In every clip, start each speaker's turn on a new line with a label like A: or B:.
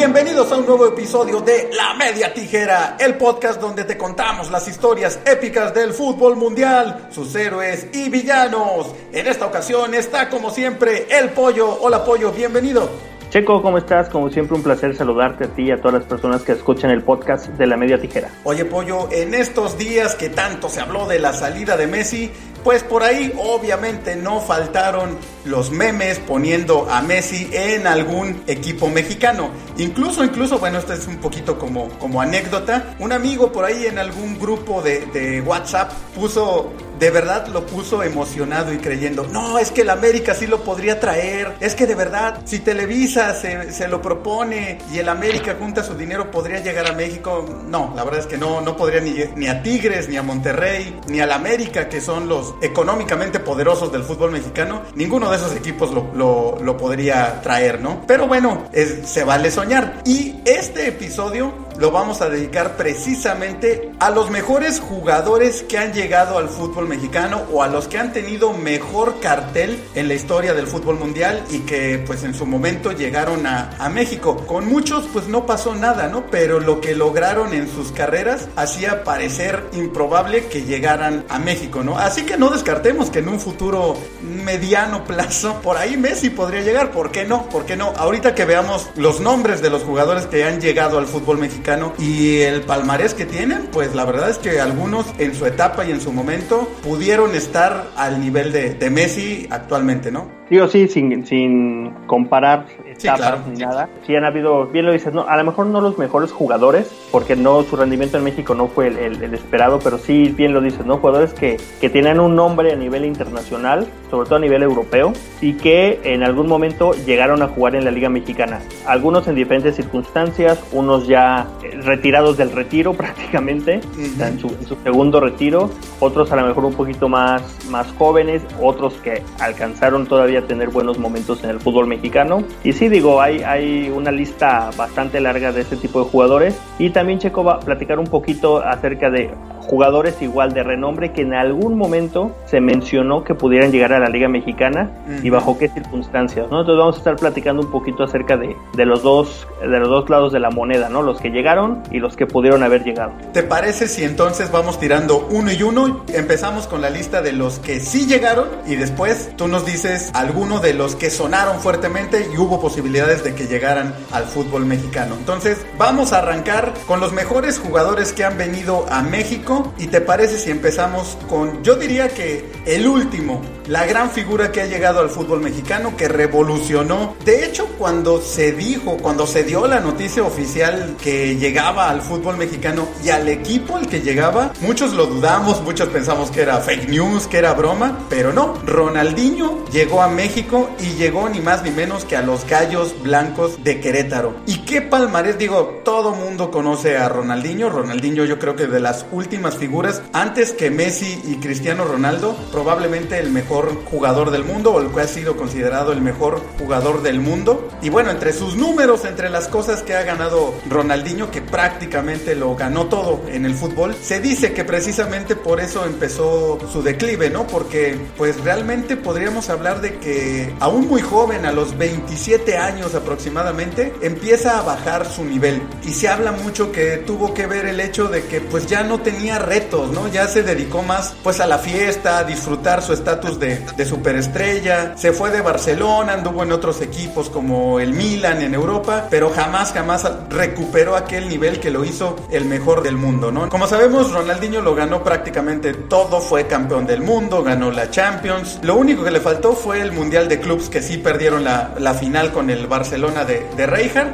A: Bienvenidos a un nuevo episodio de La Media Tijera, el podcast donde te contamos las historias épicas del fútbol mundial, sus héroes y villanos. En esta ocasión está como siempre el pollo. Hola pollo, bienvenido.
B: Checo, ¿cómo estás? Como siempre, un placer saludarte a ti y a todas las personas que escuchan el podcast de la media tijera.
A: Oye, Pollo, en estos días que tanto se habló de la salida de Messi, pues por ahí obviamente no faltaron los memes poniendo a Messi en algún equipo mexicano. Incluso, incluso, bueno, esto es un poquito como, como anécdota. Un amigo por ahí en algún grupo de, de WhatsApp puso de verdad lo puso emocionado y creyendo, no, es que el América sí lo podría traer, es que de verdad, si Televisa se, se, lo propone y el América junta su dinero, podría llegar a México. No, la verdad es que no, no podría ni, a Tigres, ni a Monterrey, ni al América, que son los económicamente poderosos del fútbol mexicano. Ninguno de esos equipos lo, lo, podría traer, ¿no? Pero bueno, se vale soñar. Y este episodio lo vamos a dedicar precisamente a los mejores jugadores que han llegado al fútbol mexicano o a los que han tenido mejor cartel en la historia del fútbol mundial y que pues en su momento llegaron a, México. Con muchos pues no pasó nada, ¿no? Pero lo que lograron en sus carreras hacía parecer improbable que llegaran a México, ¿no? Así que no descartemos que en un futuro mediano plazo por ahí Messi podría llegar, ¿por qué no? ¿Por qué no? Ahorita que veamos los nombres de los jugadores que han llegado al fútbol mexicano y el palmarés que tienen, pues la verdad es que algunos en su etapa y en su momento pudieron estar al nivel de, de Messi actualmente, ¿no?
B: Digo, sí, sin, sin comparar etapas claro. ni nada. Sí han habido, bien lo dices, no, a lo mejor no los mejores jugadores, porque no su rendimiento en México no fue el, el, el esperado, pero sí, bien lo dices, ¿no? Jugadores que, que tenían un nombre a nivel internacional, sobre todo a nivel europeo, y que en algún momento llegaron a jugar en la Liga Mexicana. Algunos en diferentes circunstancias, unos ya retirados del retiro prácticamente, uh -huh. en, su, en, su, segundo retiro, otros a lo mejor un poquito más, más jóvenes, otros que alcanzaron todavía tener buenos momentos en el fútbol mexicano. Y sí, digo, hay, hay una lista bastante larga de este tipo de jugadores. Y también Checo va a platicar un poquito acerca de jugadores igual de renombre que en algún momento se mencionó que pudieran llegar a la Liga Mexicana uh -huh. y bajo qué circunstancias, ¿no? Entonces vamos a estar platicando un poquito acerca de, de, los dos de los dos lados de la moneda, ¿no? Los que llegaron y los que pudieron haber llegado.
A: ¿Te parece si entonces vamos tirando uno y uno? Empezamos con la lista de los que sí llegaron y después tú nos dices alguno de los que sonaron fuertemente y hubo posibilidades de que llegaran al fútbol mexicano. Entonces, vamos a arrancar con los mejores jugadores que han venido a México ¿Y te parece si empezamos con, yo diría que el último, la gran figura que ha llegado al fútbol mexicano, que revolucionó? De hecho, cuando se dijo, cuando se dio la noticia oficial que llegaba al fútbol mexicano y al equipo al que llegaba, muchos lo dudamos, muchos pensamos que era fake news, que era broma, pero no. Ronaldinho llegó a México y llegó ni más ni menos que a los Gallos Blancos de Querétaro. ¿Y qué palmarés? Digo, todo mundo conoce a Ronaldinho. Ronaldinho yo creo que de las últimas figuras antes que Messi y Cristiano Ronaldo, probablemente el mejor jugador del mundo o el que ha sido considerado el mejor jugador del mundo. Y bueno, entre sus números, entre las cosas que ha ganado Ronaldinho, que prácticamente lo ganó todo en el fútbol, se dice que precisamente por eso empezó su declive, ¿no? Porque pues realmente podríamos hablar de que aún muy joven, a los 27 años aproximadamente, empieza a bajar su nivel. Y se habla mucho que tuvo que ver el hecho de que pues ya no tenía retos, ¿no? Ya se dedicó más pues a la fiesta, a disfrutar su estatus de, de superestrella, se fue de Barcelona, anduvo en otros equipos como el Milan en Europa, pero jamás, jamás recuperó aquel nivel que lo hizo el mejor del mundo, ¿no? Como sabemos, Ronaldinho lo ganó prácticamente todo, fue campeón del mundo, ganó la Champions, lo único que le faltó fue el Mundial de Clubs, que sí perdieron la, la final con el Barcelona de, de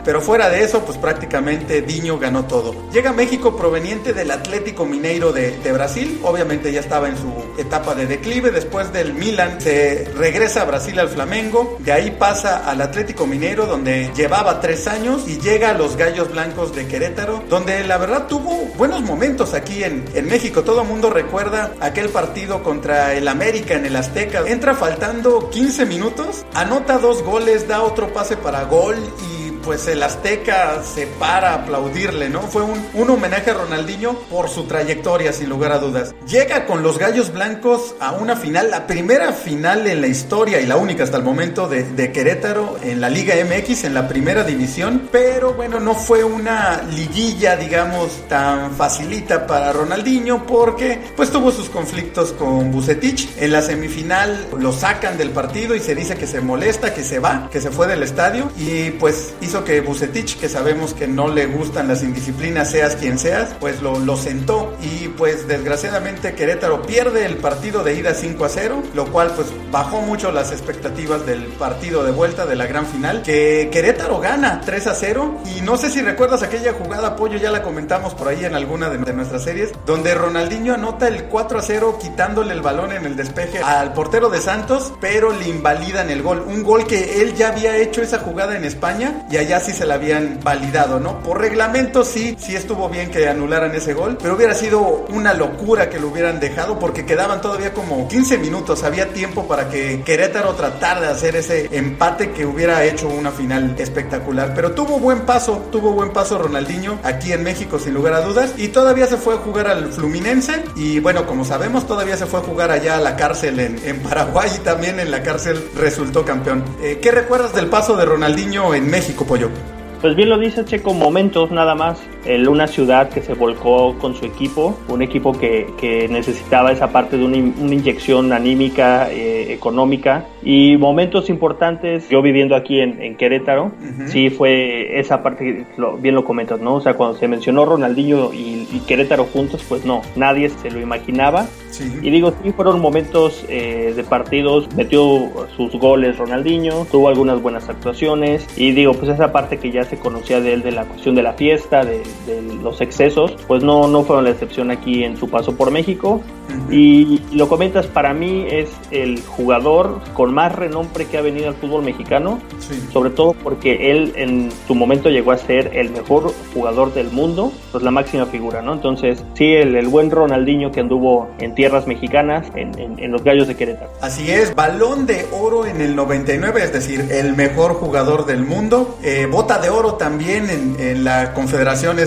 A: pero fuera de eso, pues prácticamente Diño ganó todo. Llega México proveniente del Atlético Mineiro de, de, Brasil, obviamente ya estaba en su etapa de declive, después del Milan se regresa a Brasil al Flamengo, de ahí pasa al Atlético Mineiro donde llevaba tres años y llega a los Gallos Blancos de Querétaro, donde la verdad tuvo buenos momentos aquí en, en México, todo el mundo recuerda aquel partido contra el América en el Azteca, entra faltando 15 minutos, anota dos goles, da otro pase para gol y pues el Azteca se para aplaudirle, ¿no? Fue un, un homenaje a Ronaldinho por su trayectoria, sin lugar a dudas. Llega con los Gallos Blancos a una final, la primera final en la historia y la única hasta el momento de, de Querétaro en la Liga MX, en la primera división, pero bueno, no fue una liguilla, digamos, tan facilita para Ronaldinho porque pues tuvo sus conflictos con Bucetich. En la semifinal lo sacan del partido y se dice que se molesta, que se va, que se fue del estadio y pues hizo que Bucetich, que sabemos que no le gustan las indisciplinas, seas quien seas, pues lo, lo sentó. Y pues desgraciadamente Querétaro pierde el partido de ida 5 a 0, lo cual pues bajó mucho las expectativas del partido de vuelta de la gran final, que Querétaro gana 3 a 0 y no sé si recuerdas aquella jugada, apoyo ya la comentamos por ahí en alguna de, de nuestras series, donde Ronaldinho anota el 4 a 0 quitándole el balón en el despeje al portero de Santos, pero le invalidan el gol, un gol que él ya había hecho esa jugada en España y allá sí se la habían validado, ¿no? Por reglamento sí, sí estuvo bien que anularan ese gol, pero hubiera sido una locura que lo hubieran dejado porque quedaban todavía como 15 minutos, había tiempo para que Querétaro tratara de hacer ese empate que hubiera hecho una final espectacular, pero tuvo buen paso, tuvo buen paso Ronaldinho aquí en México sin lugar a dudas y todavía se fue a jugar al Fluminense y bueno, como sabemos todavía se fue a jugar allá a la cárcel en, Paraguay y también en la cárcel resultó campeón. Eh, ¿Qué recuerdas del paso de Ronaldinho en México,
B: Pues bien lo dice Checo, momentos nada más. El, una ciudad que se volcó con su equipo, un equipo que, que necesitaba esa parte de una, una inyección anímica, eh, económica y momentos importantes. Yo viviendo aquí en, en Querétaro, uh -huh. sí fue esa parte, lo, bien lo comentas, ¿no? O sea, cuando se mencionó Ronaldinho y, y Querétaro juntos, pues no, nadie se lo imaginaba. Sí. Y digo, sí, fueron momentos eh, de partidos, metió sus goles Ronaldinho, tuvo algunas buenas actuaciones y digo, pues esa parte que ya se conocía de él, de la cuestión de la fiesta, de, de los excesos, pues no, no fueron la excepción aquí en su paso por México. Uh -huh. Y lo comentas, para mí es el jugador con más renombre que ha venido al fútbol mexicano, sí. sobre todo porque él en su momento llegó a ser el mejor jugador del mundo, pues la máxima figura, ¿no? Entonces, sí, el, el buen Ronaldinho que anduvo en tierras mexicanas, en, en, en, los Gallos de Querétaro.
A: Así es, balón de oro en el 99, es decir, el mejor jugador del mundo, eh, bota de oro también en, en la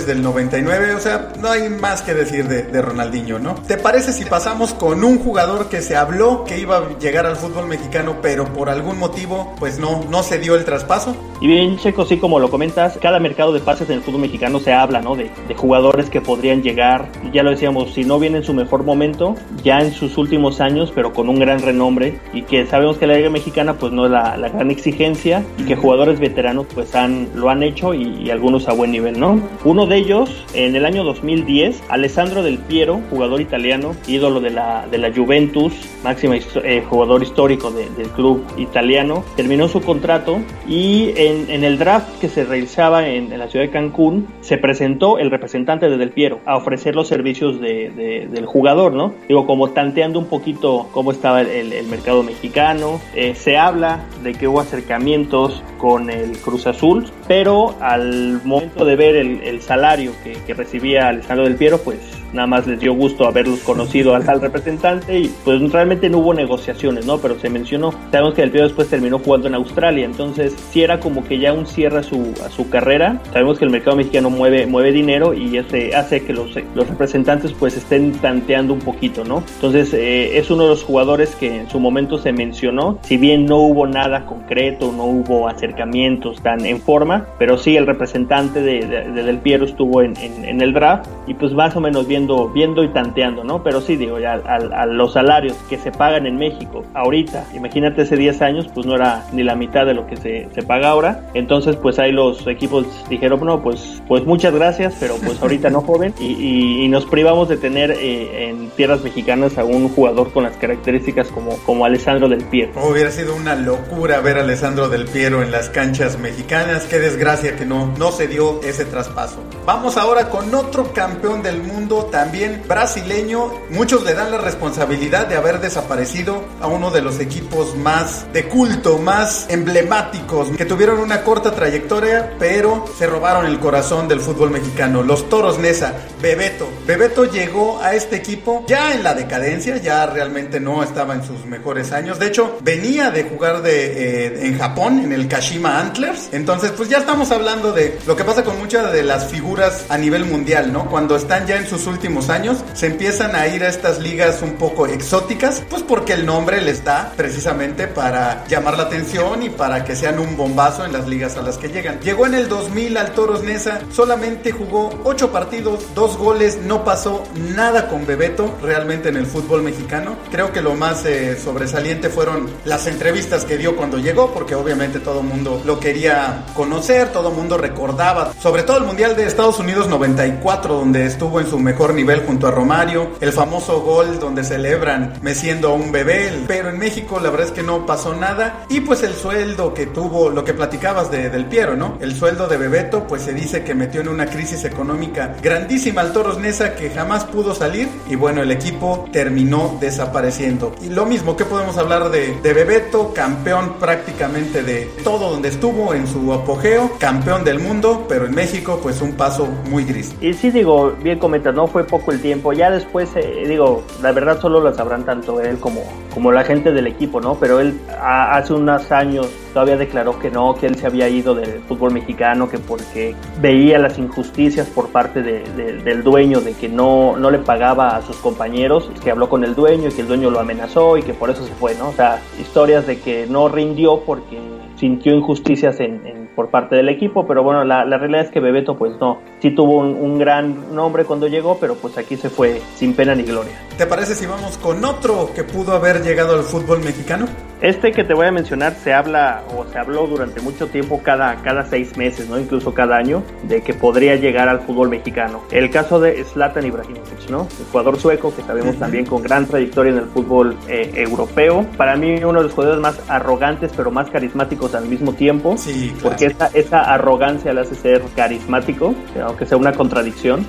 A: Del 99, o sea, no hay más que decir de, de Ronaldinho, ¿no? ¿Te parece si pasamos con un jugador que se habló que iba a llegar al fútbol mexicano, pero por algún motivo, pues no, no se dio el traspaso?
B: Y bien, Checo, sí, como lo comentas, cada mercado de pases en el fútbol mexicano se habla, ¿no? De, de jugadores que podrían llegar, ya lo decíamos, si no viene en su mejor momento, ya en sus últimos años, pero con un gran renombre, y que sabemos que la Liga Mexicana, pues no es la, la gran exigencia, y que jugadores veteranos, pues han, lo han hecho y, y algunos a buen nivel, ¿no? Uno de ellos, en el año 2010, Alessandro Del Piero, jugador italiano, ídolo de la, de la Juventus, máximo eh, jugador histórico de, del club italiano, terminó su contrato y en, en el draft que se realizaba en, en, la ciudad de Cancún, se presentó el representante de Del Piero a ofrecer los servicios de, de, del jugador, ¿no? Digo, como tanteando un poquito cómo estaba el, el mercado mexicano. Eh, se habla de que hubo acercamientos con el Cruz Azul, pero al momento de ver el, el salario que, que recibía Alessandro Del Piero, pues nada más les dio gusto haberlos conocido al, al, representante y pues realmente no hubo negociaciones, ¿no? Pero se mencionó. Sabemos que el Pío después terminó jugando en Australia, entonces sí era como que ya un cierre a su, a su carrera. Sabemos que el mercado mexicano mueve, mueve dinero y este hace que los, los representantes pues estén tanteando un poquito, ¿no? Entonces eh, es uno de los jugadores que en su momento se mencionó, si bien no hubo nada concreto, no hubo acercamientos tan en forma, pero sí el representante de, de, de Del Piero estuvo en, en, en el draft y pues más o menos bien viendo, viendo y tanteando, ¿no? Pero sí, digo, ya a, a, los salarios que se pagan en México ahorita, imagínate hace 10 años, pues no era ni la mitad de lo que se, se paga ahora. Entonces, pues ahí los equipos dijeron, no, pues, pues muchas gracias, pero pues ahorita no joven. Y, y, y nos privamos de tener eh, en tierras mexicanas a un jugador con las características como, como Alessandro Del Piero.
A: Oh, hubiera sido una locura ver a Alessandro Del Piero en las canchas mexicanas. Qué desgracia que no, no se dio ese traspaso. Vamos ahora con otro campeón del mundo también brasileño. Muchos le dan la responsabilidad de haber desaparecido a uno de los equipos más de culto, más emblemáticos, que tuvieron una corta trayectoria, pero se robaron el corazón del fútbol mexicano. Los Toros Nesa, Bebeto Bebeto. Llegó a este equipo ya en la decadencia, ya realmente no estaba en sus mejores años. De hecho, venía de jugar de, eh, en Japón, en el Kashima Antlers. Entonces, pues ya estamos hablando de lo que pasa con muchas de las figuras a nivel mundial, ¿no? Cuando están ya en sus últimos años, se empiezan a ir a estas ligas un poco exóticas, pues porque el nombre les da precisamente para llamar la atención y para que sean un bombazo en las ligas a las que llegan. Llegó en el 2000 al Toros Nesa, solamente jugó 8 partidos, 2 goles, no pasó nada con Bebeto realmente en el fútbol mexicano. Creo que lo más eh, sobresaliente fueron las entrevistas que dio cuando llegó, porque obviamente todo el mundo lo quería conocer, todo el mundo recordaba, sobre todo el Mundial de Estados Unidos 94, donde estuvo en su mejor nivel junto a Romario, el famoso gol donde celebran me siendo un bebé, pero en México la verdad es que no pasó nada, y pues el sueldo que tuvo, lo que platicabas de, del Piero, ¿no? El sueldo de Bebeto, pues se dice que metió en una crisis económica grandísima al Toros Nesa que jamás pudo salir, y bueno, el equipo terminó desapareciendo. Y lo mismo, ¿qué podemos hablar de, de Bebeto? Campeón prácticamente de todo donde estuvo en su apogeo, campeón del mundo, pero en México pues un paso muy gris.
B: Y sí digo, bien comentas, no fue poco el tiempo, ya después eh, digo, la verdad solo lo sabrán tanto él como, como la gente del equipo, ¿no? Pero él hace unos años todavía declaró que no, que él se había ido del fútbol mexicano, que porque veía las injusticias por parte de, del dueño, de que no, no le pagaba a sus compañeros, que habló con el dueño y que el dueño lo amenazó y que por eso se fue, ¿no? O sea, historias de que no rindió porque sintió injusticias en, por parte del equipo, pero bueno, la, realidad es que Bebeto pues no, sí tuvo un, gran nombre cuando llegó, pero pues aquí se fue sin pena ni gloria.
A: ¿Te parece si vamos con otro que pudo haber llegado al fútbol mexicano?
B: Este que te voy a mencionar se habla o se habló durante mucho tiempo cada, cada seis meses, ¿no? Incluso cada año, de que podría llegar al fútbol mexicano. El caso de Zlatan Ibrahimovic, ¿no? El jugador sueco que sabemos también con gran trayectoria en el fútbol eh, europeo. Para mí uno de los jugadores más arrogantes pero más carismáticos al mismo tiempo.
A: Sí,
B: Porque esa, esa arrogancia le hace ser carismático, aunque sea una contradicción.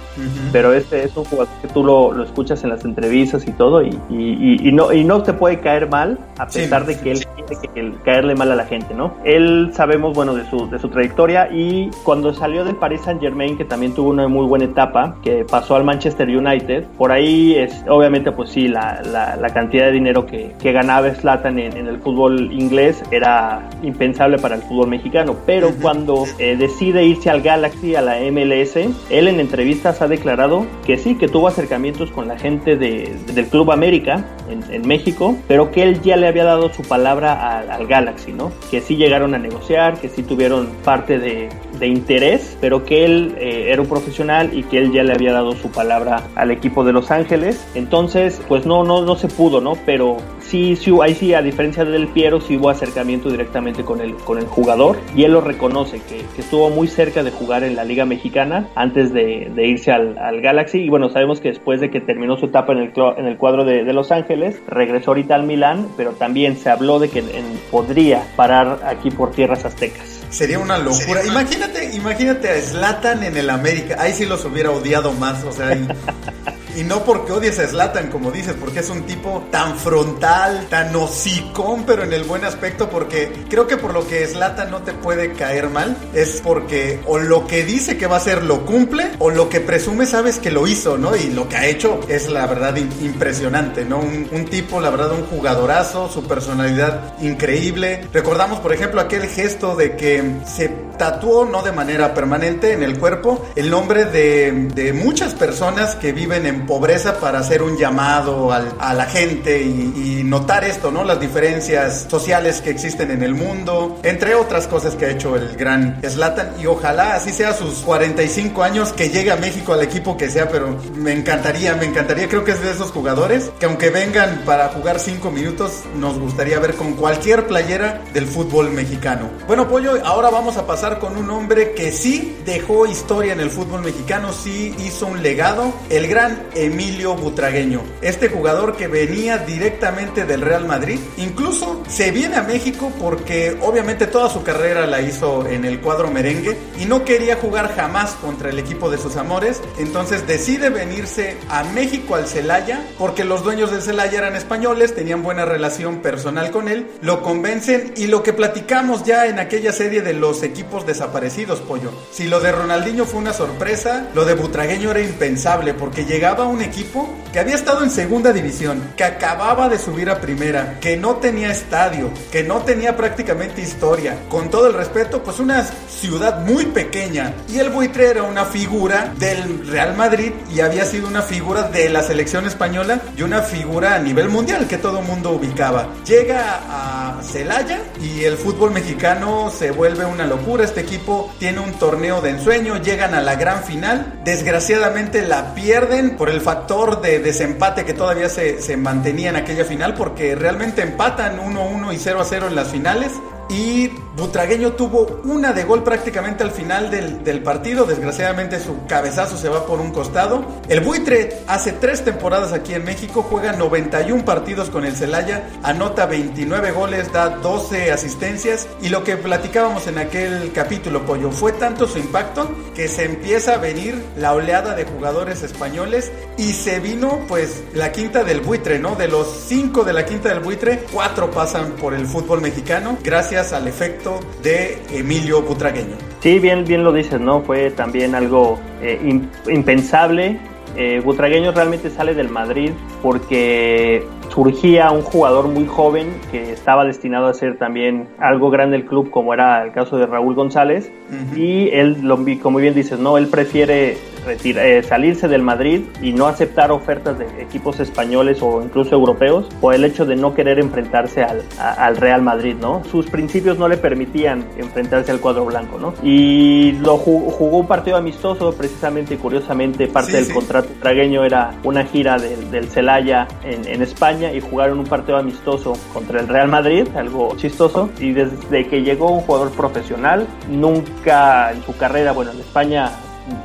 B: Pero este es un jugador que tú lo, lo escuchas en las entrevistas y todo y, y, y, no, y no te puede caer mal a pesar de que él quiere caerle mal a la gente, ¿no? Él sabemos, bueno, de su, de su trayectoria y cuando salió del Paris Saint Germain, que también tuvo una muy buena etapa, que pasó al Manchester United, por ahí es, obviamente, pues sí, la, la, cantidad de dinero que, que ganaba Slatan en, en, el fútbol inglés era impensable para el fútbol mexicano, pero cuando eh, decide irse al Galaxy, a la MLS, él en entrevistas ha declarado que sí, que tuvo acercamientos con la gente de, del Club América en, en México, pero que él ya le había dado su palabra al, Galaxy, ¿no? Que sí llegaron a negociar, que sí tuvieron parte de, de interés, pero que él eh, era un profesional y que él ya le había dado su palabra al equipo de Los Ángeles. Entonces, pues no, no, no se pudo, ¿no? Pero sí, sí, ahí sí, a diferencia del Piero, sí hubo acercamiento directamente con el, con el jugador y él lo reconoce, que, que estuvo muy cerca de jugar en la Liga Mexicana antes de, de irse al, al, Galaxy. Y bueno, sabemos que después de que terminó su etapa en el, en el cuadro de, de Los Ángeles, regresó ahorita al Milán, pero también se habló de que en, podría parar aquí por tierras aztecas.
A: Sería una locura. Imagínate, imagínate a Slatan en el América. Ahí sí los hubiera odiado más. O sea, Y no porque odies a Slatan, como dices, porque es un tipo tan frontal, tan hocicón, pero en el buen aspecto, porque creo que por lo que Slatan no te puede caer mal, es porque o lo que dice que va a hacer lo cumple, o lo que presume sabes que lo hizo, ¿no? Y lo que ha hecho es la verdad impresionante, ¿no? Un, un tipo, la verdad, un jugadorazo, su personalidad increíble. Recordamos, por ejemplo, aquel gesto de que se tatuó, no de manera permanente, en el cuerpo, el nombre de, de muchas personas que viven en pobreza para hacer un llamado a la gente y, notar esto, ¿no? Las diferencias sociales que existen en el mundo, entre otras cosas que ha hecho el gran Slatan y ojalá así sea sus 45 años que llegue a México al equipo que sea, pero me encantaría, me encantaría, creo que es de esos jugadores que aunque vengan para jugar 5 minutos, nos gustaría ver con cualquier playera del fútbol mexicano. Bueno, Pollo, ahora vamos a pasar con un hombre que sí dejó historia en el fútbol mexicano, sí hizo un legado, el gran Emilio Butragueño. Este jugador que venía directamente del Real Madrid, incluso se viene a México porque obviamente toda su carrera la hizo en el cuadro merengue y no quería jugar jamás contra el equipo de sus amores, entonces decide venirse a México al Celaya porque los dueños del Celaya eran españoles, tenían buena relación personal con él, lo convencen y lo que platicamos ya en aquella serie de los equipos desaparecidos, pollo. Si lo de Ronaldinho fue una sorpresa, lo de Butragueño era impensable porque llegaba un equipo que había estado en segunda división, que acababa de subir a primera, que no tenía estadio, que no tenía prácticamente historia. Con todo el respeto, pues una ciudad muy pequeña. Y el buitre era una figura del Real Madrid y había sido una figura de la selección española y una figura a nivel mundial que todo mundo ubicaba. Llega a Celaya y el fútbol mexicano se vuelve una locura. Este equipo tiene un torneo de ensueño, llegan a la gran final. Desgraciadamente la pierden por el factor de desempate que todavía se, se mantenía en aquella final porque realmente empatan 1-1 y 0-0 en las finales y Butragueño tuvo una de gol prácticamente al final del, partido. Desgraciadamente su cabezazo se va por un costado. El buitre hace tres temporadas aquí en México, juega 91 partidos con el Celaya, anota 29 goles, da 12 asistencias. Y lo que platicábamos en aquel capítulo, Pollo, fue tanto su impacto que se empieza a venir la oleada de jugadores españoles y se vino pues la quinta del buitre, ¿no? De los cinco de la quinta del buitre, cuatro pasan por el fútbol mexicano gracias al efecto de Emilio Butragueño.
B: Sí, bien, bien lo dices, ¿no? Fue también algo eh, impensable. Eh, Butragueño realmente sale del Madrid porque surgía un jugador muy joven que estaba destinado a ser también algo grande el club, como era el caso de Raúl González. Y él, lo, como bien dices, no, él prefiere eh, salirse del Madrid y no aceptar ofertas de equipos españoles o incluso europeos por el hecho de no querer enfrentarse al, al Real Madrid, ¿no? Sus principios no le permitían enfrentarse al cuadro blanco, ¿no? Y lo jugó, un partido amistoso, precisamente, curiosamente, parte del contrato tragueño era una gira del, del Celaya en, en España y jugaron un partido amistoso contra el Real Madrid, algo chistoso, y desde que llegó un jugador profesional, nunca en su carrera, bueno, en España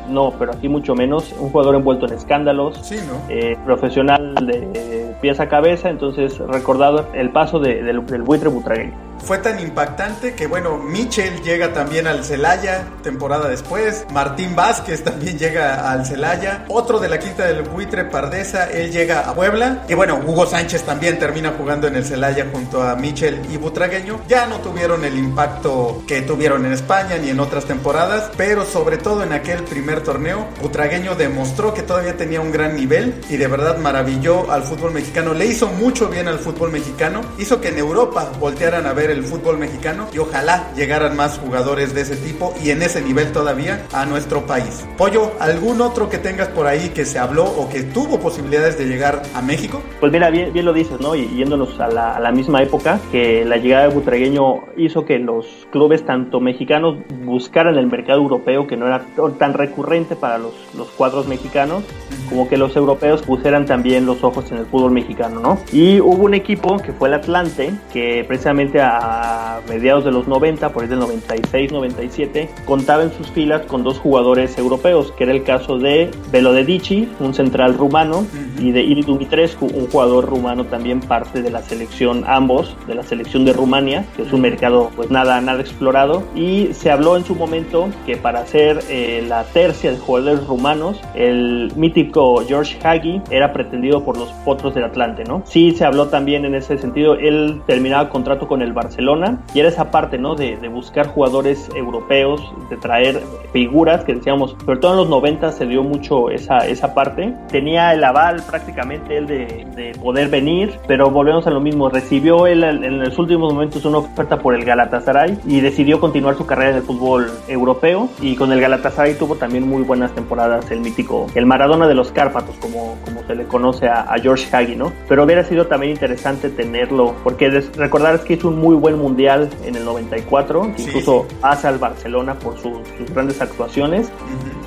B: no, pero aquí mucho menos, un jugador envuelto en escándalos, eh, profesional de pies a cabeza, entonces recordado el paso del, buitre butragueño
A: fue tan impactante que, bueno, Michel llega también al Celaya temporada después. Martín Vázquez también llega al Celaya. Otro de la quinta del buitre Pardesa, él llega a Puebla. Y bueno, Hugo Sánchez también termina jugando en el Celaya junto a Michel y Butragueño. Ya no tuvieron el impacto que tuvieron en España ni en otras temporadas, pero sobre todo en aquel primer torneo, Butragueño demostró que todavía tenía un gran nivel y de verdad maravilló al fútbol mexicano. Le hizo mucho bien al fútbol mexicano. Hizo que en Europa voltearan a ver el fútbol mexicano y ojalá llegaran más jugadores de ese tipo y en ese nivel todavía a nuestro país. Pollo, ¿algún otro que tengas por ahí que se habló o que tuvo posibilidades de llegar a México?
B: Pues mira, bien, bien lo dices, ¿no? Y yéndonos a la, a la misma época, que la llegada de Butragueño hizo que los clubes, tanto mexicanos, buscaran el mercado europeo, que no era tan recurrente para los, los cuadros mexicanos, como que los europeos pusieran también los ojos en el fútbol mexicano, ¿no? Y hubo un equipo que fue el Atlante, que precisamente a a mediados de los 90, por ahí del 96-97, contaba en sus filas con dos jugadores europeos, que era el caso de Velodedici, un central rumano, y de Iri Dumitrescu, un jugador rumano también parte de la selección, ambos, de la selección de Rumania, que es un mercado pues nada, nada explorado, y se habló en su momento que para hacer eh, la tercia de jugadores rumanos, el mítico George Hagi era pretendido por los potros del Atlante, ¿no? Sí se habló también en ese sentido, él terminaba contrato con el Barcelona Barcelona y era esa parte, ¿no? De, buscar jugadores europeos, de traer figuras que decíamos, sobre todo en los 90 se dio mucho esa, esa parte. Tenía el aval prácticamente él de, poder venir, pero volvemos a lo mismo. Recibió él en los últimos momentos una oferta por el Galatasaray y decidió continuar su carrera en el fútbol europeo y con el Galatasaray tuvo también muy buenas temporadas el mítico, el Maradona de los Cárpatos, como, como se le conoce a, George Hagi, ¿no? Pero hubiera sido también interesante tenerlo, porque recordar es que hizo un muy buen mundial en el 94, incluso pasa al Barcelona por sus grandes actuaciones.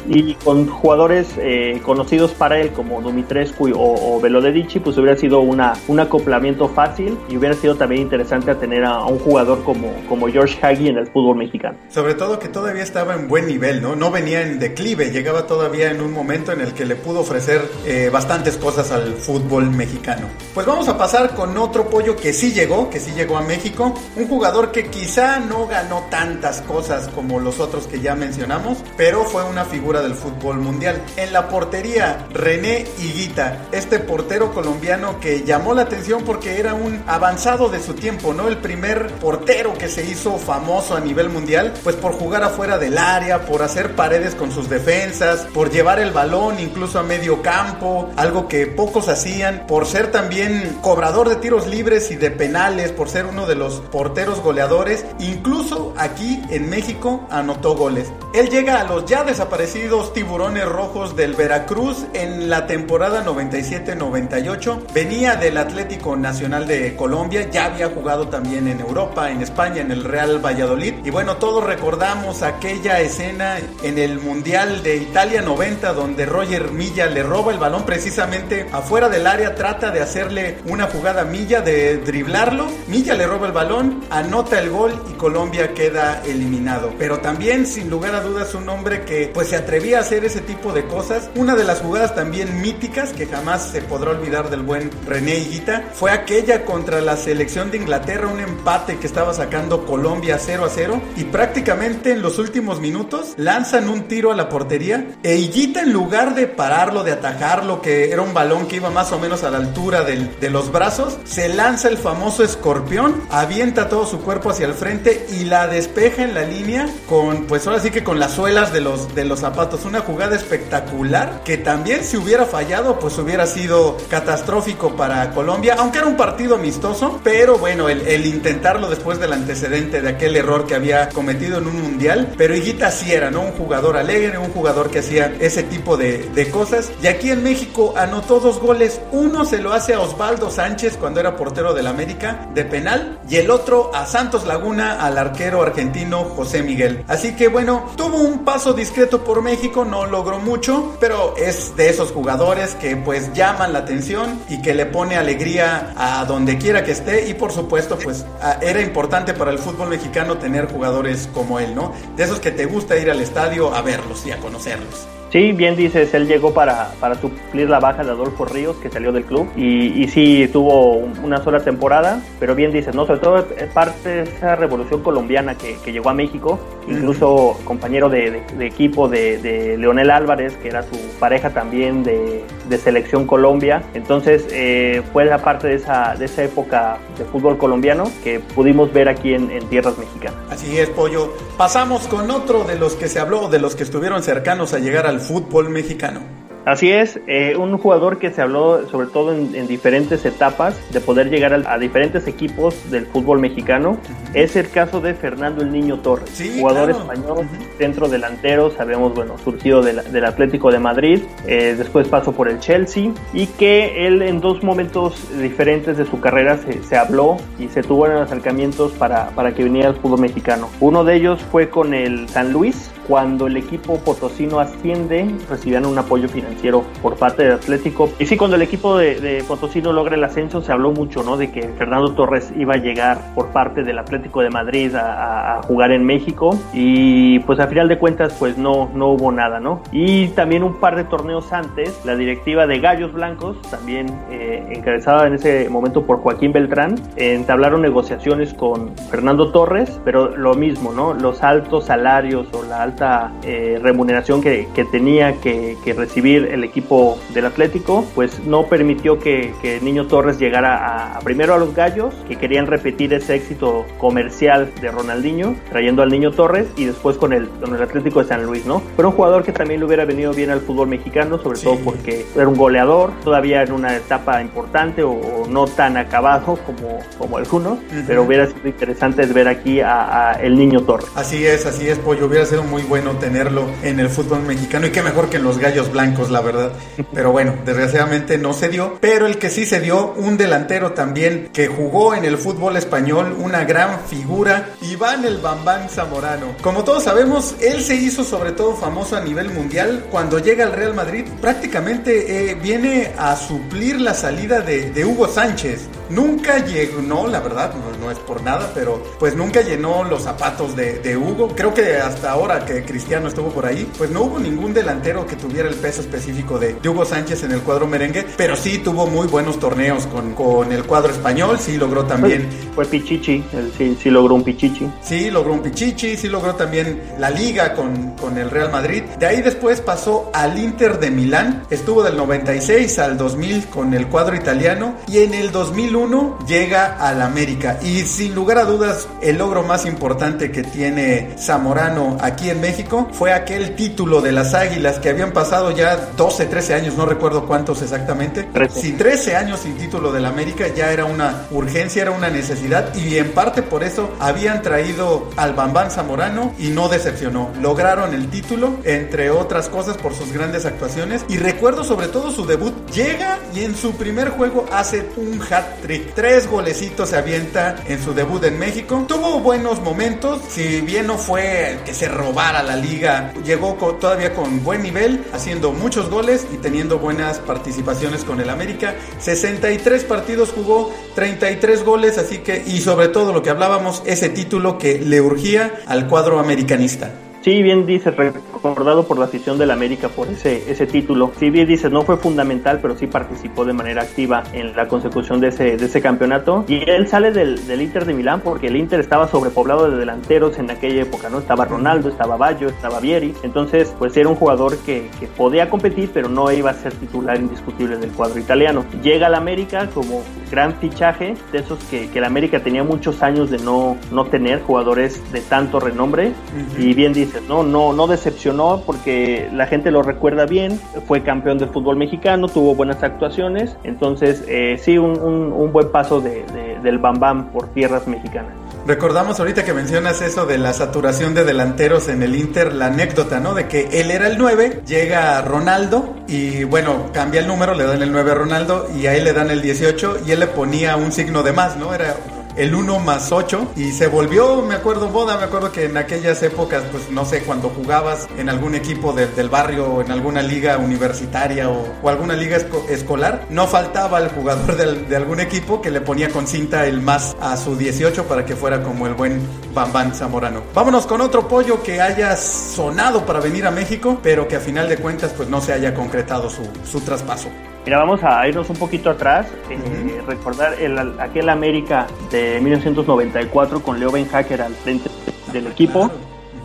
B: Y con jugadores eh, conocidos para él como Dumitrescu o, o Velodedici, pues hubiera sido una, un acoplamiento fácil y hubiera sido también interesante tener a, un jugador como, como George Hagi en el fútbol mexicano.
A: Sobre todo que todavía estaba en buen nivel, ¿no? No venía en declive, llegaba todavía en un momento en el que le pudo ofrecer eh, bastantes cosas al fútbol mexicano. Pues vamos a pasar con otro pollo que sí llegó, que sí llegó a México, un jugador que quizá no ganó tantas cosas como los otros que ya mencionamos, pero fue una figura del fútbol mundial. En la portería, René Higuita, este portero colombiano que llamó la atención porque era un avanzado de su tiempo, ¿no? El primer portero que se hizo famoso a nivel mundial, pues por jugar afuera del área, por hacer paredes con sus defensas, por llevar el balón incluso a medio campo, algo que pocos hacían, por ser también cobrador de tiros libres y de penales, por ser uno de los porteros goleadores, incluso aquí en México anotó goles. Él llega a los ya desaparecidos tiburones rojos del Veracruz en la temporada 97-98, venía del Atlético Nacional de Colombia, ya había jugado también en Europa, en España, en el Real Valladolid, y bueno, todos recordamos aquella escena en el Mundial de Italia 90 donde Roger Milla le roba el balón precisamente afuera del área, trata de hacerle una jugada Milla, de driblarlo, Milla le roba el balón, anota el gol y Colombia queda eliminado. Pero también, sin lugar a dudas, un hombre que pues se atrevía a hacer ese tipo de cosas. Una de las jugadas también míticas que jamás se podrá olvidar del buen René Higuita fue aquella contra la selección de Inglaterra, un empate que estaba sacando Colombia 0 a 0 y prácticamente en los últimos minutos lanzan un tiro a la portería e Higuita en lugar de pararlo, de atajarlo, que era un balón que iba más o menos a la altura de los brazos, se lanza el famoso escorpión, avienta todo su cuerpo hacia el frente y la despeja en la línea con, pues ahora sí que con las suelas de los, de los zapatos. Una jugada espectacular que también si hubiera fallado, pues hubiera sido catastrófico para Colombia, aunque era un partido amistoso, pero bueno, el, intentarlo después del antecedente de aquel error que había cometido en un mundial, pero Higuita sí era, ¿no? Un jugador alegre, un jugador que hacía ese tipo de, de cosas. Y aquí en México anotó dos goles. Uno se lo hace a Osvaldo Sánchez cuando era portero del América de penal y el otro a Santos Laguna al arquero argentino José Miguel. Así que bueno, tuvo un paso discreto por México, no logró mucho, pero es de esos jugadores que pues llaman la atención y que le pone alegría a donde quiera que esté y por supuesto pues era importante para el fútbol mexicano tener jugadores como él, ¿no? De esos que te gusta ir al estadio a verlos y a conocerlos.
B: Sí, bien dices, él llegó para, para suplir la baja de Adolfo Ríos, que salió del club, y, y sí tuvo una sola temporada, pero bien dices, ¿no? Sobre todo parte de esa revolución colombiana que, que llegó a México, incluso compañero de, de, equipo de, de, Leonel Álvarez, que era su pareja también de, Selección Colombia, entonces eh, fue la parte de esa, de esa época de fútbol colombiano que pudimos ver aquí en, en tierras mexicanas.
A: Así es, Pollo. Pasamos con otro de los que se habló, de los que estuvieron cercanos a llegar al fútbol mexicano.
B: Así es, eh, un jugador que se habló sobre todo en, diferentes etapas de poder llegar a, diferentes equipos del fútbol mexicano. Es el caso de Fernando el Niño Torres, jugador español, centro delantero, sabemos, bueno, surgido del Atlético de Madrid, eh, después pasó por el Chelsea y que él en dos momentos diferentes de su carrera se, se habló y se tuvo en acercamientos para, para que viniera al fútbol mexicano. Uno de ellos fue con el San Luis, cuando el equipo potosino asciende, recibían un apoyo financiero por parte del Atlético. Y sí, cuando el equipo de, Potosino logra el ascenso, se habló mucho, ¿no? De que Fernando Torres iba a llegar por parte del Atlético de Madrid a, jugar en México. Y pues a final de cuentas, pues no, no hubo nada, ¿no? Y también un par de torneos antes, la directiva de Gallos Blancos, también eh, encabezada en ese momento por Joaquín Beltrán, entablaron negociaciones con Fernando Torres, pero lo mismo, ¿no? Los altos salarios o la alta eh, remuneración que, tenía que, recibir el equipo del Atlético, pues no permitió que, que Niño Torres llegara a, primero a los Gallos, que querían repetir ese éxito comercial de Ronaldinho, trayendo al Niño Torres y después con el, con el Atlético de San Luis, ¿no? Pero un jugador que también le hubiera venido bien al fútbol mexicano, sobre todo porque era un goleador, todavía en una etapa importante o, no tan acabado como, como algunos, pero hubiera sido interesante ver aquí a, a, el Niño Torres.
A: Así es, así es, Pollo, hubiera sido muy bueno tenerlo en el fútbol mexicano y qué mejor que en los gallos blancos, la verdad. Pero bueno, desgraciadamente no se dio. Pero el que sí se dio, un delantero también que jugó en el fútbol español, una gran figura, Iván el Bambán Zamorano. Como todos sabemos, él se hizo sobre todo famoso a nivel mundial cuando llega al Real Madrid. Prácticamente eh, viene a suplir la salida de, de Hugo Sánchez. Nunca llegó, la verdad, no, es por nada, pero pues nunca llenó los zapatos de, Hugo. Creo que hasta ahora que Cristiano estuvo por ahí, pues no hubo ningún delantero que tuviera el peso específico de, Hugo Sánchez en el cuadro merengue, pero sí tuvo muy buenos torneos con, con el cuadro español, sí logró también.
B: Fue, Pichichi, sí, sí logró un Pichichi.
A: Sí, logró un Pichichi, sí logró también la liga con, con el Real Madrid. De ahí después pasó al Inter de Milán, estuvo del 96 al 2000 con el cuadro italiano y en el 2001 llega al América. Y sin lugar a dudas, el logro más importante que tiene Zamorano aquí en México fue aquel título de las Águilas que habían pasado ya 12, 13 años, no recuerdo cuántos exactamente. 13. Si 13 años sin título del América ya era una urgencia, era una necesidad y en parte por eso habían traído al Bambán Zamorano y no decepcionó. Lograron el título, entre otras cosas por sus grandes actuaciones y recuerdo sobre todo su debut. Llega y en su primer juego hace un hat Tres golecitos se avienta en su debut en México. Tuvo buenos momentos, si bien no fue que se robara la liga, llegó todavía con buen nivel, haciendo muchos goles y teniendo buenas participaciones con el América. 63 partidos jugó, 33 goles, así que, y sobre todo lo que hablábamos, ese título que le urgía al cuadro americanista.
B: Sí, bien dice, recordado por la afición del América por ese, ese título. Sí, bien dice, no fue fundamental, pero sí participó de manera activa en la consecución de ese, de ese campeonato. Y él sale del, del Inter de Milán porque el Inter estaba sobrepoblado de delanteros en aquella época, ¿no? Estaba Ronaldo, estaba Baggio, estaba Vieri. Entonces, pues era un jugador que, que podía competir, pero no iba a ser titular indiscutible del cuadro italiano. Llega al América como gran fichaje, de esos que, que el América tenía muchos años de no, no tener jugadores de tanto renombre. Y bien no, no, no decepcionó porque la gente lo recuerda bien, fue campeón del fútbol mexicano, tuvo buenas actuaciones, entonces eh, sí, un, un, buen paso de, del Bam Bam por tierras mexicanas.
A: Recordamos ahorita que mencionas eso de la saturación de delanteros en el Inter, la anécdota, ¿no? De que él era el 9, llega Ronaldo y bueno, cambia el número, le dan el 9 a Ronaldo y a él le dan el 18 y él le ponía un signo de más, ¿no? Era el 1 más 8 y se volvió, me acuerdo, boda, me acuerdo que en aquellas épocas, pues no sé, cuando jugabas en algún equipo del barrio o en alguna liga universitaria o, alguna liga escolar, no faltaba el jugador de algún equipo que le ponía con cinta el más a su 18 para que fuera como el buen Bambán Zamorano. Vámonos con otro pollo que haya sonado para venir a México, pero que a final de cuentas pues no se haya concretado su, su traspaso.
B: Mira, vamos a irnos un poquito atrás, eh, recordar el, aquel América de 1994 con Leo Ben Hacker al frente del equipo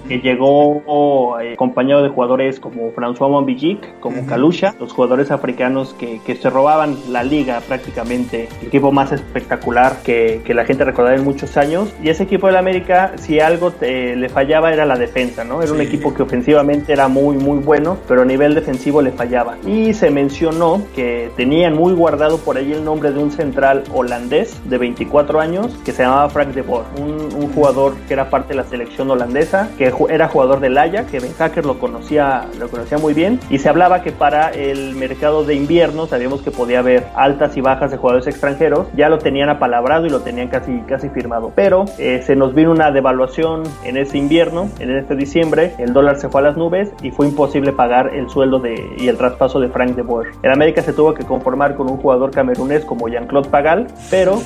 B: que llegó eh, acompañado de jugadores como François Monbijic, como Kalusha, los jugadores africanos que, que, se robaban la liga prácticamente, el equipo más espectacular que, que la gente recordará en muchos años. Y ese equipo del América, si algo le fallaba era la defensa, ¿no? Era un equipo que ofensivamente era muy, muy bueno, pero a nivel defensivo le fallaba. Y se mencionó que tenían muy guardado por ahí el nombre de un central holandés de 24 años que se llamaba Frank de Boer, un, un jugador que era parte de la selección holandesa, que era jugador del Ajax, que Ben Hacker lo conocía, lo conocía muy bien, y se hablaba que para el mercado de invierno, sabíamos que podía haber altas y bajas de jugadores extranjeros, ya lo tenían apalabrado y lo tenían casi, casi firmado. Pero eh, se nos vino una devaluación en ese invierno, en este diciembre, el dólar se fue a las nubes y fue imposible pagar el sueldo de, y el traspaso de Frank de Boer. En América se tuvo que conformar con un jugador camerunés como Jean-Claude Pagal, pero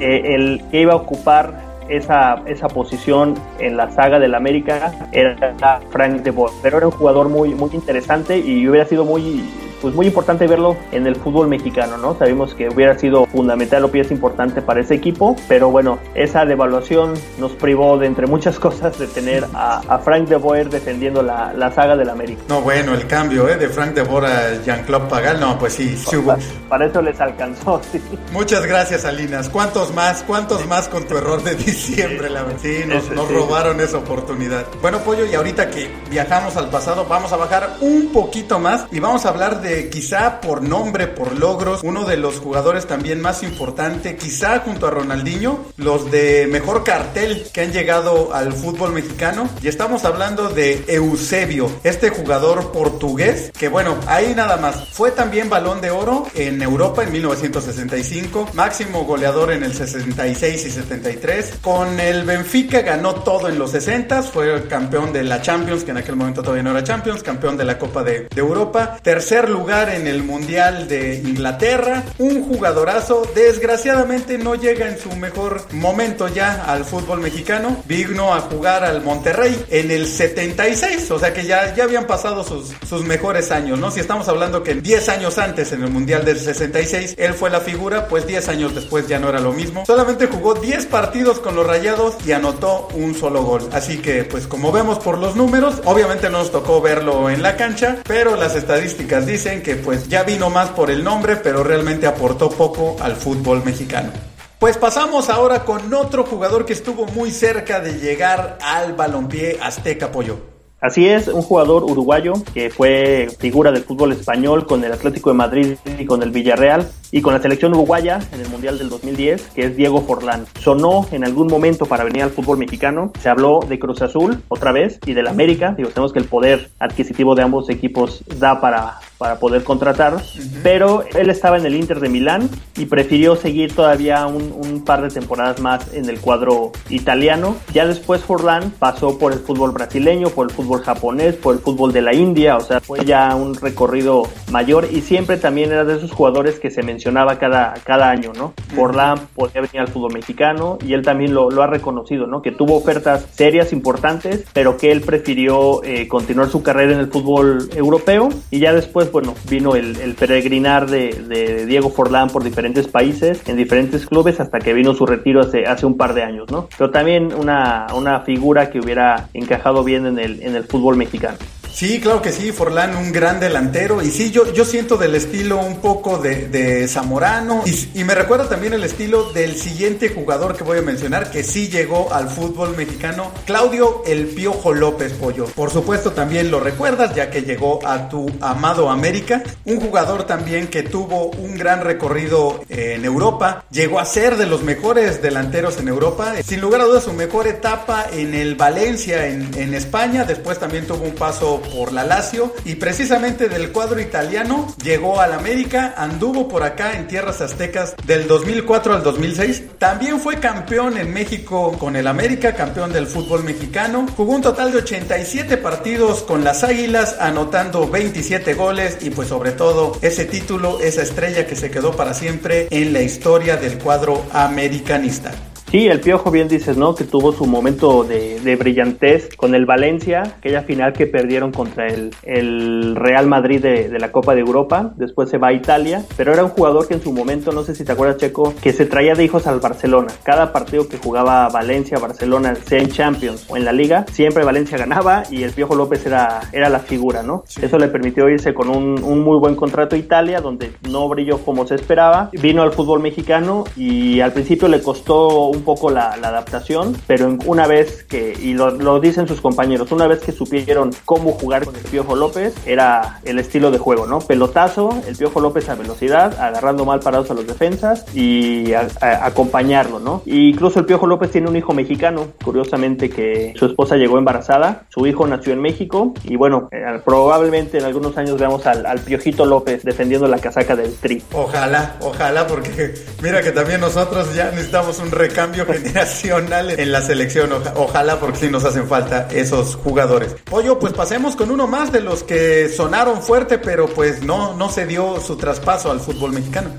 B: eh, el que iba a ocupar esa, esa posición en la saga del América era Frank de Boer, pero era un jugador muy, muy interesante y hubiera sido muy pues muy importante verlo en el fútbol mexicano, ¿no? Sabemos que hubiera sido fundamental o pieza importante para ese equipo, pero bueno, esa devaluación nos privó de entre muchas cosas de tener a, Frank de Boer defendiendo la, la, saga del América.
A: No, bueno, el cambio ¿eh? de Frank de Boer a Jean-Claude Pagal, no, pues sí, sí hubo.
B: Para, eso les alcanzó, sí.
A: Muchas gracias, Alinas. ¿Cuántos más? ¿Cuántos más con tu error de diciembre? La... Sí, nos, nos robaron esa oportunidad. Bueno, Pollo, y ahorita que viajamos al pasado, vamos a bajar un poquito más y vamos a hablar de quizá por nombre, por logros, uno de los jugadores también más importante, quizá junto a Ronaldinho, los de mejor cartel que han llegado al fútbol mexicano. Y estamos hablando de Eusebio, este jugador portugués, que bueno, ahí nada más, fue también balón de oro en Europa en 1965, máximo goleador en el 66 y 73. Con el Benfica ganó todo en los 60, fue campeón de la Champions, que en aquel momento todavía no era Champions, campeón de la Copa de, de Europa, tercer lugar en el Mundial de Inglaterra, un jugadorazo, desgraciadamente no llega en su mejor momento ya al fútbol mexicano, vino a jugar al Monterrey en el 76, o sea que ya, ya habían pasado sus, sus mejores años, ¿no? Si estamos hablando que 10 años antes en el Mundial del 66 él fue la figura, pues 10 años después ya no era lo mismo. Solamente jugó 10 partidos con los Rayados y anotó un solo gol. Así que pues como vemos por los números, obviamente no nos tocó verlo en la cancha, pero las estadísticas dicen que pues ya vino más por el nombre, pero realmente aportó poco al fútbol mexicano. Pues pasamos ahora con otro jugador que estuvo muy cerca de llegar al balompié Azteca Pollo.
B: Así es, un jugador uruguayo que fue figura del fútbol español con el Atlético de Madrid y con el Villarreal y con la selección uruguaya en el Mundial del 2010, que es Diego Forlán. Sonó en algún momento para venir al fútbol mexicano, se habló de Cruz Azul otra vez y del América, digo, tenemos que el poder adquisitivo de ambos equipos da para, para poder contratar, pero él estaba en el Inter de Milán y prefirió seguir todavía un, un, par de temporadas más en el cuadro italiano. Ya después Forlán pasó por el fútbol brasileño, por el fútbol japonés, por el fútbol de la India, o sea, fue ya un recorrido mayor y siempre también era de esos jugadores que se mencionaba cada, cada año, ¿no? Forlán podía venir al fútbol mexicano y él también lo, lo ha reconocido, ¿no? Que tuvo ofertas serias, importantes, pero que él prefirió eh, continuar su carrera en el fútbol europeo y ya después bueno, vino el, el peregrinar de, de, Diego Forlán por diferentes países, en diferentes clubes, hasta que vino su retiro hace, hace un par de años, ¿no? Pero también una, una figura que hubiera encajado bien en el, en el fútbol mexicano.
A: Sí, claro que sí, Forlán, un gran delantero. Y sí, yo, yo siento del estilo un poco de, Zamorano. Y, y, me recuerda también el estilo del siguiente jugador que voy a mencionar, que sí llegó al fútbol mexicano, Claudio El Piojo López Pollo. Por supuesto, también lo recuerdas, ya que llegó a tu amado América. Un jugador también que tuvo un gran recorrido en Europa. Llegó a ser de los mejores delanteros en Europa. Sin lugar a dudas, su mejor etapa en el Valencia, en, en España. Después también tuvo un paso por la Lazio y precisamente del cuadro italiano llegó al América, anduvo por acá en tierras aztecas del 2004 al 2006. También fue campeón en México con el América, campeón del fútbol mexicano. Jugó un total de 87 partidos con las Águilas, anotando 27 goles y pues sobre todo ese título, esa estrella que se quedó para siempre en la historia del cuadro americanista.
B: Sí, el Piojo bien dices, ¿no? Que tuvo su momento de, de brillantez con el Valencia, aquella final que perdieron contra el, el Real Madrid de, de, la Copa de Europa, después se va a Italia, pero era un jugador que en su momento, no sé si te acuerdas Checo, que se traía de hijos al Barcelona. Cada partido que jugaba Valencia, Barcelona, sea en Champions o en la Liga, siempre Valencia ganaba y el Piojo López era, era la figura, ¿no? Sí. Eso le permitió irse con un, un muy buen contrato a Italia, donde no brilló como se esperaba. Vino al fútbol mexicano y al principio le costó un poco la, la adaptación, pero una vez que, y lo, lo, dicen sus compañeros, una vez que supieron cómo jugar con el Piojo López, era el estilo de juego, ¿no? Pelotazo, el Piojo López a velocidad, agarrando mal parados a los defensas y a, a, acompañarlo, ¿no? Y incluso el Piojo López tiene un hijo mexicano, curiosamente que su esposa llegó embarazada, su hijo nació en México y bueno, eh, probablemente en algunos años veamos al, al Piojito López defendiendo la casaca del Tri.
A: Ojalá, ojalá, porque mira que también nosotros ya necesitamos un recambio generacional en la selección. Ojalá porque sí nos hacen falta esos jugadores. Oye, pues pasemos con uno más de los que sonaron fuerte, pero pues no, no se dio su traspaso al fútbol mexicano.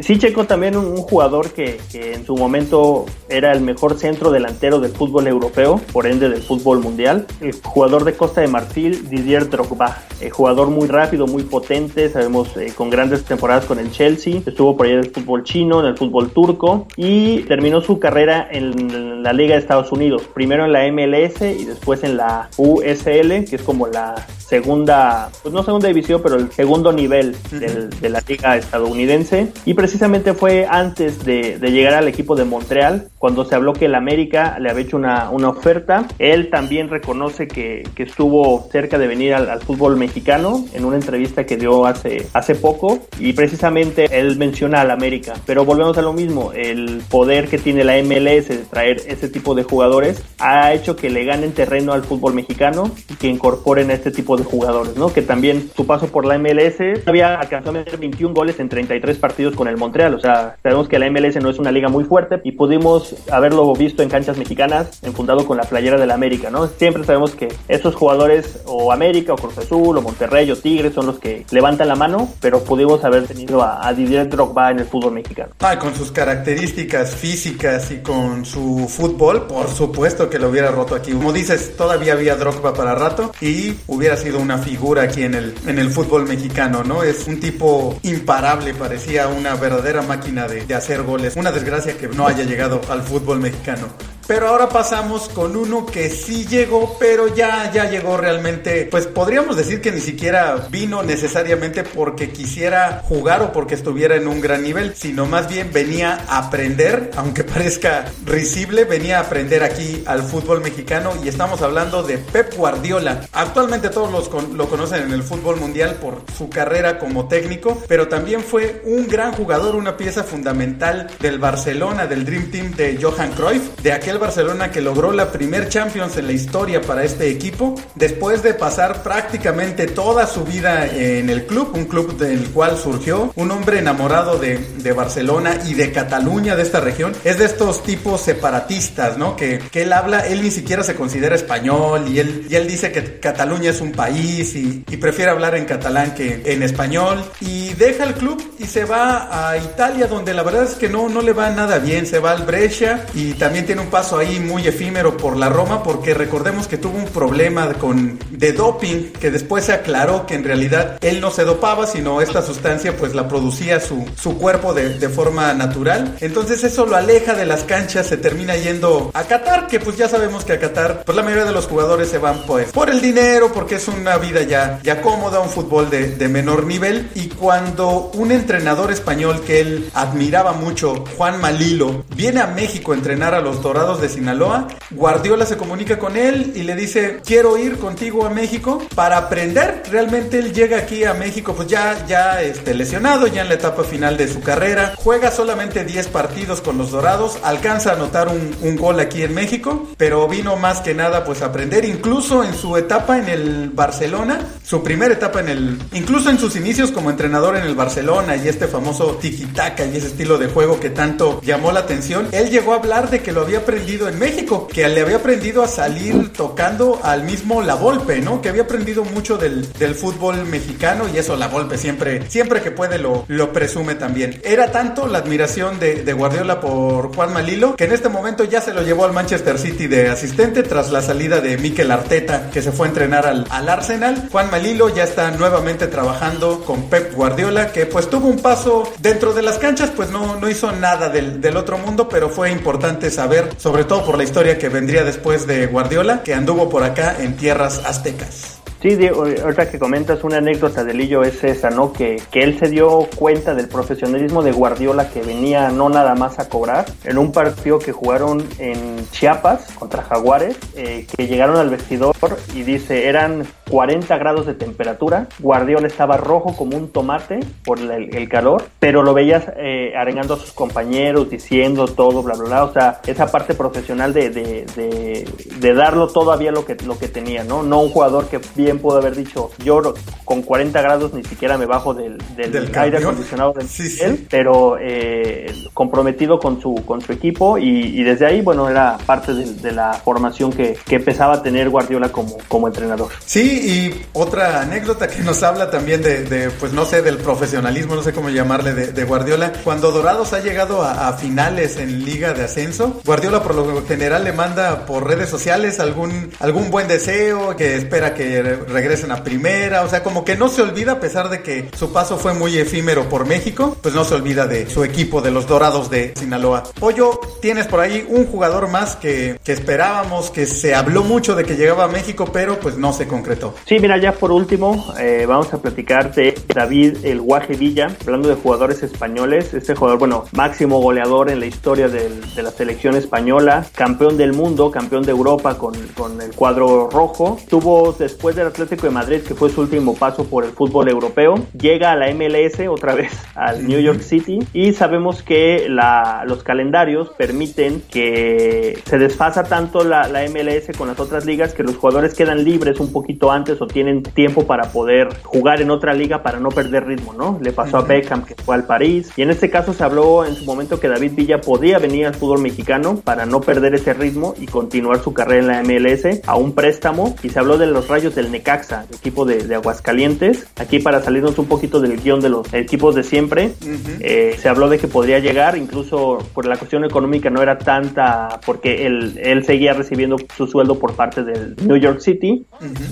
B: Sí, Checo también un, un jugador que, que, en su momento era el mejor centro delantero del fútbol europeo, por ende del fútbol mundial. El jugador de Costa de Marfil, Didier Drogba. El jugador muy rápido, muy potente, sabemos, eh, con grandes temporadas con el Chelsea. Estuvo por ahí en el fútbol chino, en el fútbol turco y terminó su carrera en la Liga de Estados Unidos. Primero en la MLS y después en la USL, que es como la segunda, pues no segunda división, pero el segundo nivel del, de la liga estadounidense. Y precisamente fue antes de, llegar al equipo de Montreal, cuando se habló que el América le había hecho una, oferta. Él también reconoce que, que estuvo cerca de venir al, fútbol mexicano en una entrevista que dio hace, hace poco y precisamente él menciona al América. Pero volvemos a lo mismo, el poder que tiene la MLS de traer ese tipo de jugadores ha hecho que le ganen terreno al fútbol mexicano y que incorporen a este tipo de jugadores, ¿no? Que también su paso por la MLS había alcanzado a meter 21 goles en 33 partidos con el Montreal, o sea, sabemos que la MLS no es una liga muy fuerte y pudimos haberlo visto en canchas mexicanas, enfundado con la playera de la América, ¿no? Siempre sabemos que esos jugadores o América o Cruz Azul o Monterrey o Tigres son los que levantan la mano, pero pudimos haber tenido a, a Didier Drogba en el fútbol mexicano.
A: Ah, con sus características físicas y con su fútbol, por supuesto que lo hubiera roto aquí. Como dices, todavía había Drogba para rato y hubiera sido una figura aquí en el, en el fútbol mexicano, ¿no? Es un tipo imparable, parecía una verdadera máquina de, de hacer goles. Una desgracia que no haya llegado al fútbol mexicano. Pero ahora pasamos con uno que sí llegó, pero ya, ya llegó realmente, pues podríamos decir que ni siquiera vino necesariamente porque quisiera jugar o porque estuviera en un gran nivel, sino más bien venía a aprender, aunque parezca risible, venía a aprender aquí al fútbol mexicano y estamos hablando de Pep Guardiola. Actualmente todos los lo conocen en el fútbol mundial por su carrera como técnico, pero también fue un gran jugador, una pieza fundamental del Barcelona, del Dream Team de Johan Cruyff, de aquel Barcelona que logró la primer Champions en la historia para este equipo, después de pasar prácticamente toda su vida en el club, un club del cual surgió, un hombre enamorado de, Barcelona y de Cataluña, de esta región, es de estos tipos separatistas, ¿no? Que, él habla, él ni siquiera se considera español y él, y él dice que Cataluña es un país y, y prefiere hablar en catalán que en español y deja el club y se va a Italia donde la verdad es que no, no le va nada bien, se va al Brescia y también tiene un paso ahí muy efímero por la Roma porque recordemos que tuvo un problema con de doping que después se aclaró que en realidad él no se dopaba sino esta sustancia pues la producía su, su cuerpo de, de forma natural. Entonces eso lo aleja de las canchas se termina yendo a Qatar que pues ya sabemos que a Qatar pues la mayoría de los jugadores se van pues por el dinero porque es una vida ya, ya cómoda un fútbol de, de menor nivel. Y cuando un entrenador español que él admiraba mucho Juan Malilo viene a México a entrenar a los Dorados de Sinaloa. Guardiola se comunica con él y le dice, quiero ir contigo a México para aprender. Realmente él llega aquí a México pues ya, ya este, lesionado, ya en la etapa final de su carrera. Juega solamente 10 partidos con los Dorados, alcanza a anotar un, gol aquí en México, pero vino más que nada pues a aprender. Incluso en su etapa en el Barcelona, su primera etapa en el, incluso en sus inicios como entrenador en el Barcelona y este famoso tiki-taka y ese estilo de juego que tanto llamó la atención, él llegó a hablar de que lo había aprendido en México, que le había aprendido a salir tocando al mismo La Volpe, ¿no? Que había aprendido mucho del, del fútbol mexicano y eso La Volpe siempre, siempre que puede lo, lo presume también. Era tanto la admiración de, de, Guardiola por Juan Malilo que en este momento ya se lo llevó al Manchester City de asistente tras la salida de Mikel Arteta que se fue a entrenar al, al Arsenal. Juan Malilo ya está nuevamente trabajando con Pep Guardiola que pues tuvo un paso dentro de las canchas, pues no, no hizo nada del, del otro mundo, pero fue importante saber sobre todo por la historia que vendría después de Guardiola, que anduvo por acá en tierras aztecas.
B: Sí, Diego, ahorita que comentas una anécdota de Lillo es esa, ¿no? Que, que él se dio cuenta del profesionalismo de Guardiola que venía no nada más a cobrar en un partido que jugaron en Chiapas contra Jaguares, eh, que llegaron al vestidor y dice, eran 40 grados de temperatura, Guardiola estaba rojo como un tomate por el, calor, pero lo veías eh, arengando a sus compañeros, diciendo todo, bla, bla, bla, o sea, esa parte profesional de, de, de, de darlo todavía lo que, lo que tenía, ¿no? No un jugador que pudo haber dicho, yo con 40 grados ni siquiera me bajo del, del, aire acondicionado del sí, pero eh, comprometido con su, con su equipo y, desde ahí, bueno, era parte de, la formación que, que, empezaba a tener Guardiola como, como entrenador.
A: Sí, y otra anécdota que nos habla también de, pues no sé, del profesionalismo, no sé cómo llamarle, de, Guardiola. Cuando Dorados ha llegado a, a, finales en Liga de Ascenso, Guardiola por lo general le manda por redes sociales algún, algún buen deseo, que espera que regresen a primera, o sea, como que no se olvida, a pesar de que su paso fue muy efímero por México, pues no se olvida de su equipo de los Dorados de Sinaloa. Pollo, tienes por ahí un jugador más que, que esperábamos, que se habló mucho de que llegaba a México, pero pues no se concretó.
B: Sí, mira, ya por último, eh, vamos a platicar de David El Guaje Villa, hablando de jugadores españoles, este jugador, bueno, máximo goleador en la historia de la selección española, campeón del mundo, campeón de Europa con, con el cuadro rojo, tuvo después del Atlético de Madrid, que fue su último paso por el fútbol europeo, llega a la MLS otra vez, al New York City, y sabemos que la, los calendarios permiten que se desfasa tanto la, la MLS con las otras ligas que los jugadores quedan libres un poquito antes o tienen tiempo para poder jugar en otra liga para no perder ritmo, ¿no? Le pasó a Beckham que fue al París y en este caso se habló en su momento que David Villa podía venir al fútbol mexicano para no perder ese ritmo y continuar su carrera en la MLS a un préstamo y se habló de los rayos del Necaxa, el equipo de, Aguascalientes. Aquí para salirnos un poquito del guion de los equipos de siempre, eh, se habló de que podría llegar, incluso por la cuestión económica no era tanta porque él, él seguía recibiendo su sueldo por parte del New York City,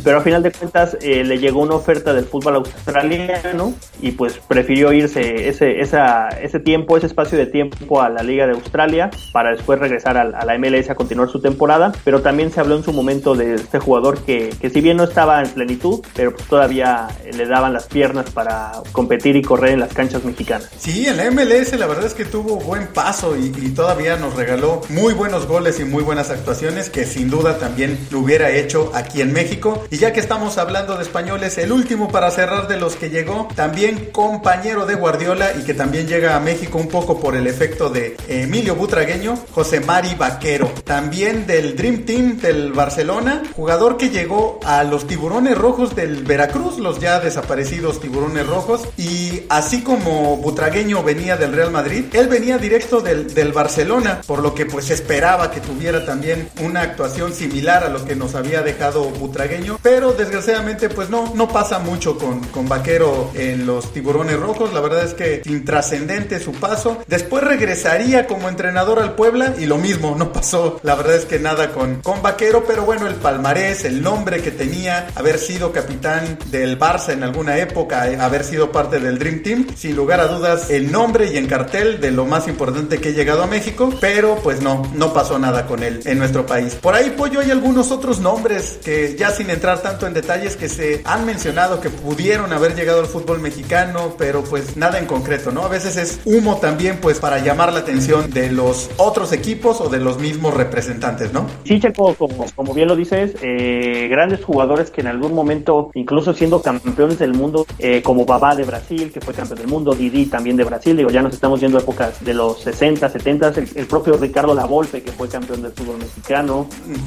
B: pero a final de cuentas eh, le llegó una oferta del fútbol australiano y pues prefirió irse ese, esa, ese tiempo, ese espacio de tiempo a la Liga de Australia para después regresar a, la MLS a continuar su temporada, pero también se habló en su momento de este jugador que, que si bien no estaba en plenitud, pero pues todavía le daban las piernas para competir y correr en las canchas mexicanas.
A: Sí, en la MLS la verdad es que tuvo buen paso y, y todavía nos regaló muy buenos goles y muy buenas actuaciones que sin duda también lo hubiera hecho aquí en México. Y ya que estamos hablando de españoles, el último para cerrar de los que llegó, también compañero de Guardiola y que también llega a México un poco por el efecto de Emilio Butragueño, José Mari Vaquero, también del Dream Team del Barcelona, jugador que llegó a los tiburones rojos del Veracruz, los ya desaparecidos tiburones rojos, y así como Butragueño venía del Real Madrid, él venía directo del, del Barcelona, por lo que pues esperaba que tuviera también una actuación similar a lo que nos había dejado Butragueño, pero desgraciadamente pues no, no pasa mucho con, con Vaquero en los tiburones rojos, la verdad es que intrascendente su paso, después regresaría como entrenador al Puebla y lo mismo, no pasó la verdad es que nada con, con Vaquero, pero bueno, el palmarés, el nombre que tenía, haber sido capitán del Barça en alguna época, haber sido parte del Dream Team, sin lugar a dudas el nombre y en cartel de lo más importante que he llegado a México, pero pues no, no pasó nada con él en nuestro país. Por ahí, Pollo, hay algunos otros nombres que ya sin entrar tanto en detalles que se han mencionado que pudieron haber llegado al fútbol mexicano, pero pues nada en concreto, ¿no? A veces es humo también pues para llamar la atención de los otros equipos o de los mismos representantes, ¿no?
B: Sí, Checo, como, como bien lo dices, eh, grandes jugadores que en algún momento, incluso siendo campeones del mundo, eh, como Babá de Brasil, que fue campeón del mundo, Didi también de Brasil, digo, ya nos estamos yendo a épocas de los 60, 70, el, el propio Ricardo Lavolpe, que fue campeón del fútbol mexicano,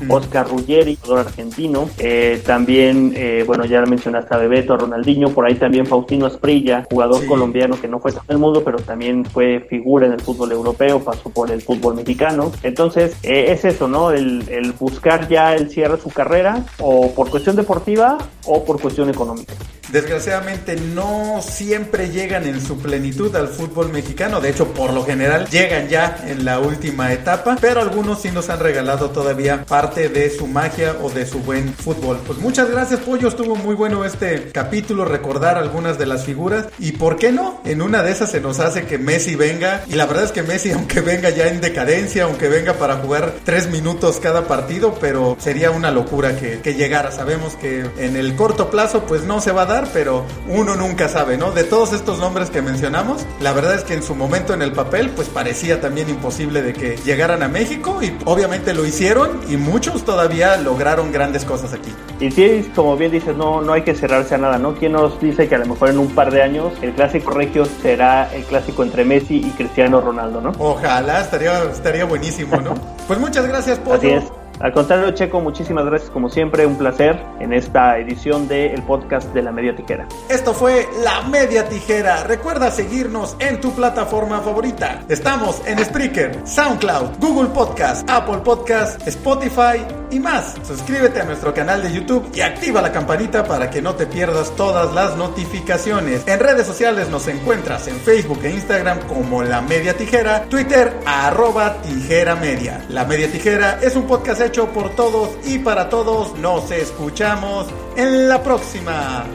B: Oscar Ruggeri, jugador argentino, eh, también, eh, bueno, ya mencionaste a Bebeto, a Ronaldinho, por ahí también Faustino Asprilla, jugador sí. colombiano que no fue campeón del mundo, pero también fue figura en el fútbol europeo, pasó por el fútbol mexicano. Entonces, es eso, ¿no? El, el buscar ya el cierre de su carrera, o por cuestión deportiva o por cuestión económica
A: desgraciadamente no siempre llegan en su plenitud al fútbol mexicano. De hecho, por lo general llegan ya en la última etapa, pero algunos sí nos han regalado todavía parte de su magia o de su buen fútbol. Pues muchas gracias, Pollo. Estuvo muy bueno este capítulo, recordar algunas de las figuras. Y por qué no, en una de esas se nos hace que Messi venga. Y la verdad es que Messi, aunque venga ya en decadencia, aunque venga para jugar tres minutos cada partido, pero sería una locura que, que llegara. Sabemos que en el corto plazo, pues no se va a dar pero uno nunca sabe, ¿no? De todos estos nombres que mencionamos, la verdad es que en su momento en el papel, pues parecía también imposible de que llegaran a México y obviamente lo hicieron y muchos todavía lograron grandes cosas aquí.
B: Y sí, como bien dices, no, no hay que cerrarse a nada, ¿no? ¿Quién nos dice que a lo mejor en un par de años el clásico regio será el clásico entre Messi y Cristiano Ronaldo, ¿no?
A: Ojalá, estaría, estaría buenísimo, ¿no? pues muchas gracias, Pollo.
B: Así es. Al contrario, Checo, muchísimas gracias como siempre, un placer en esta edición del podcast de La Media Tijera.
A: Esto fue La Media Tijera. Recuerda seguirnos en tu plataforma favorita. Estamos en Spreaker, SoundCloud, Google Podcast, Apple Podcast, Spotify y más. Suscríbete a nuestro canal de YouTube y activa la campanita para que no te pierdas todas las notificaciones. En redes sociales nos encuentras en Facebook e Instagram como La Media Tijera, Twitter arroba Tijera Media. La Media Tijera es un podcast hecho por todos y para todos. Nos escuchamos en la próxima.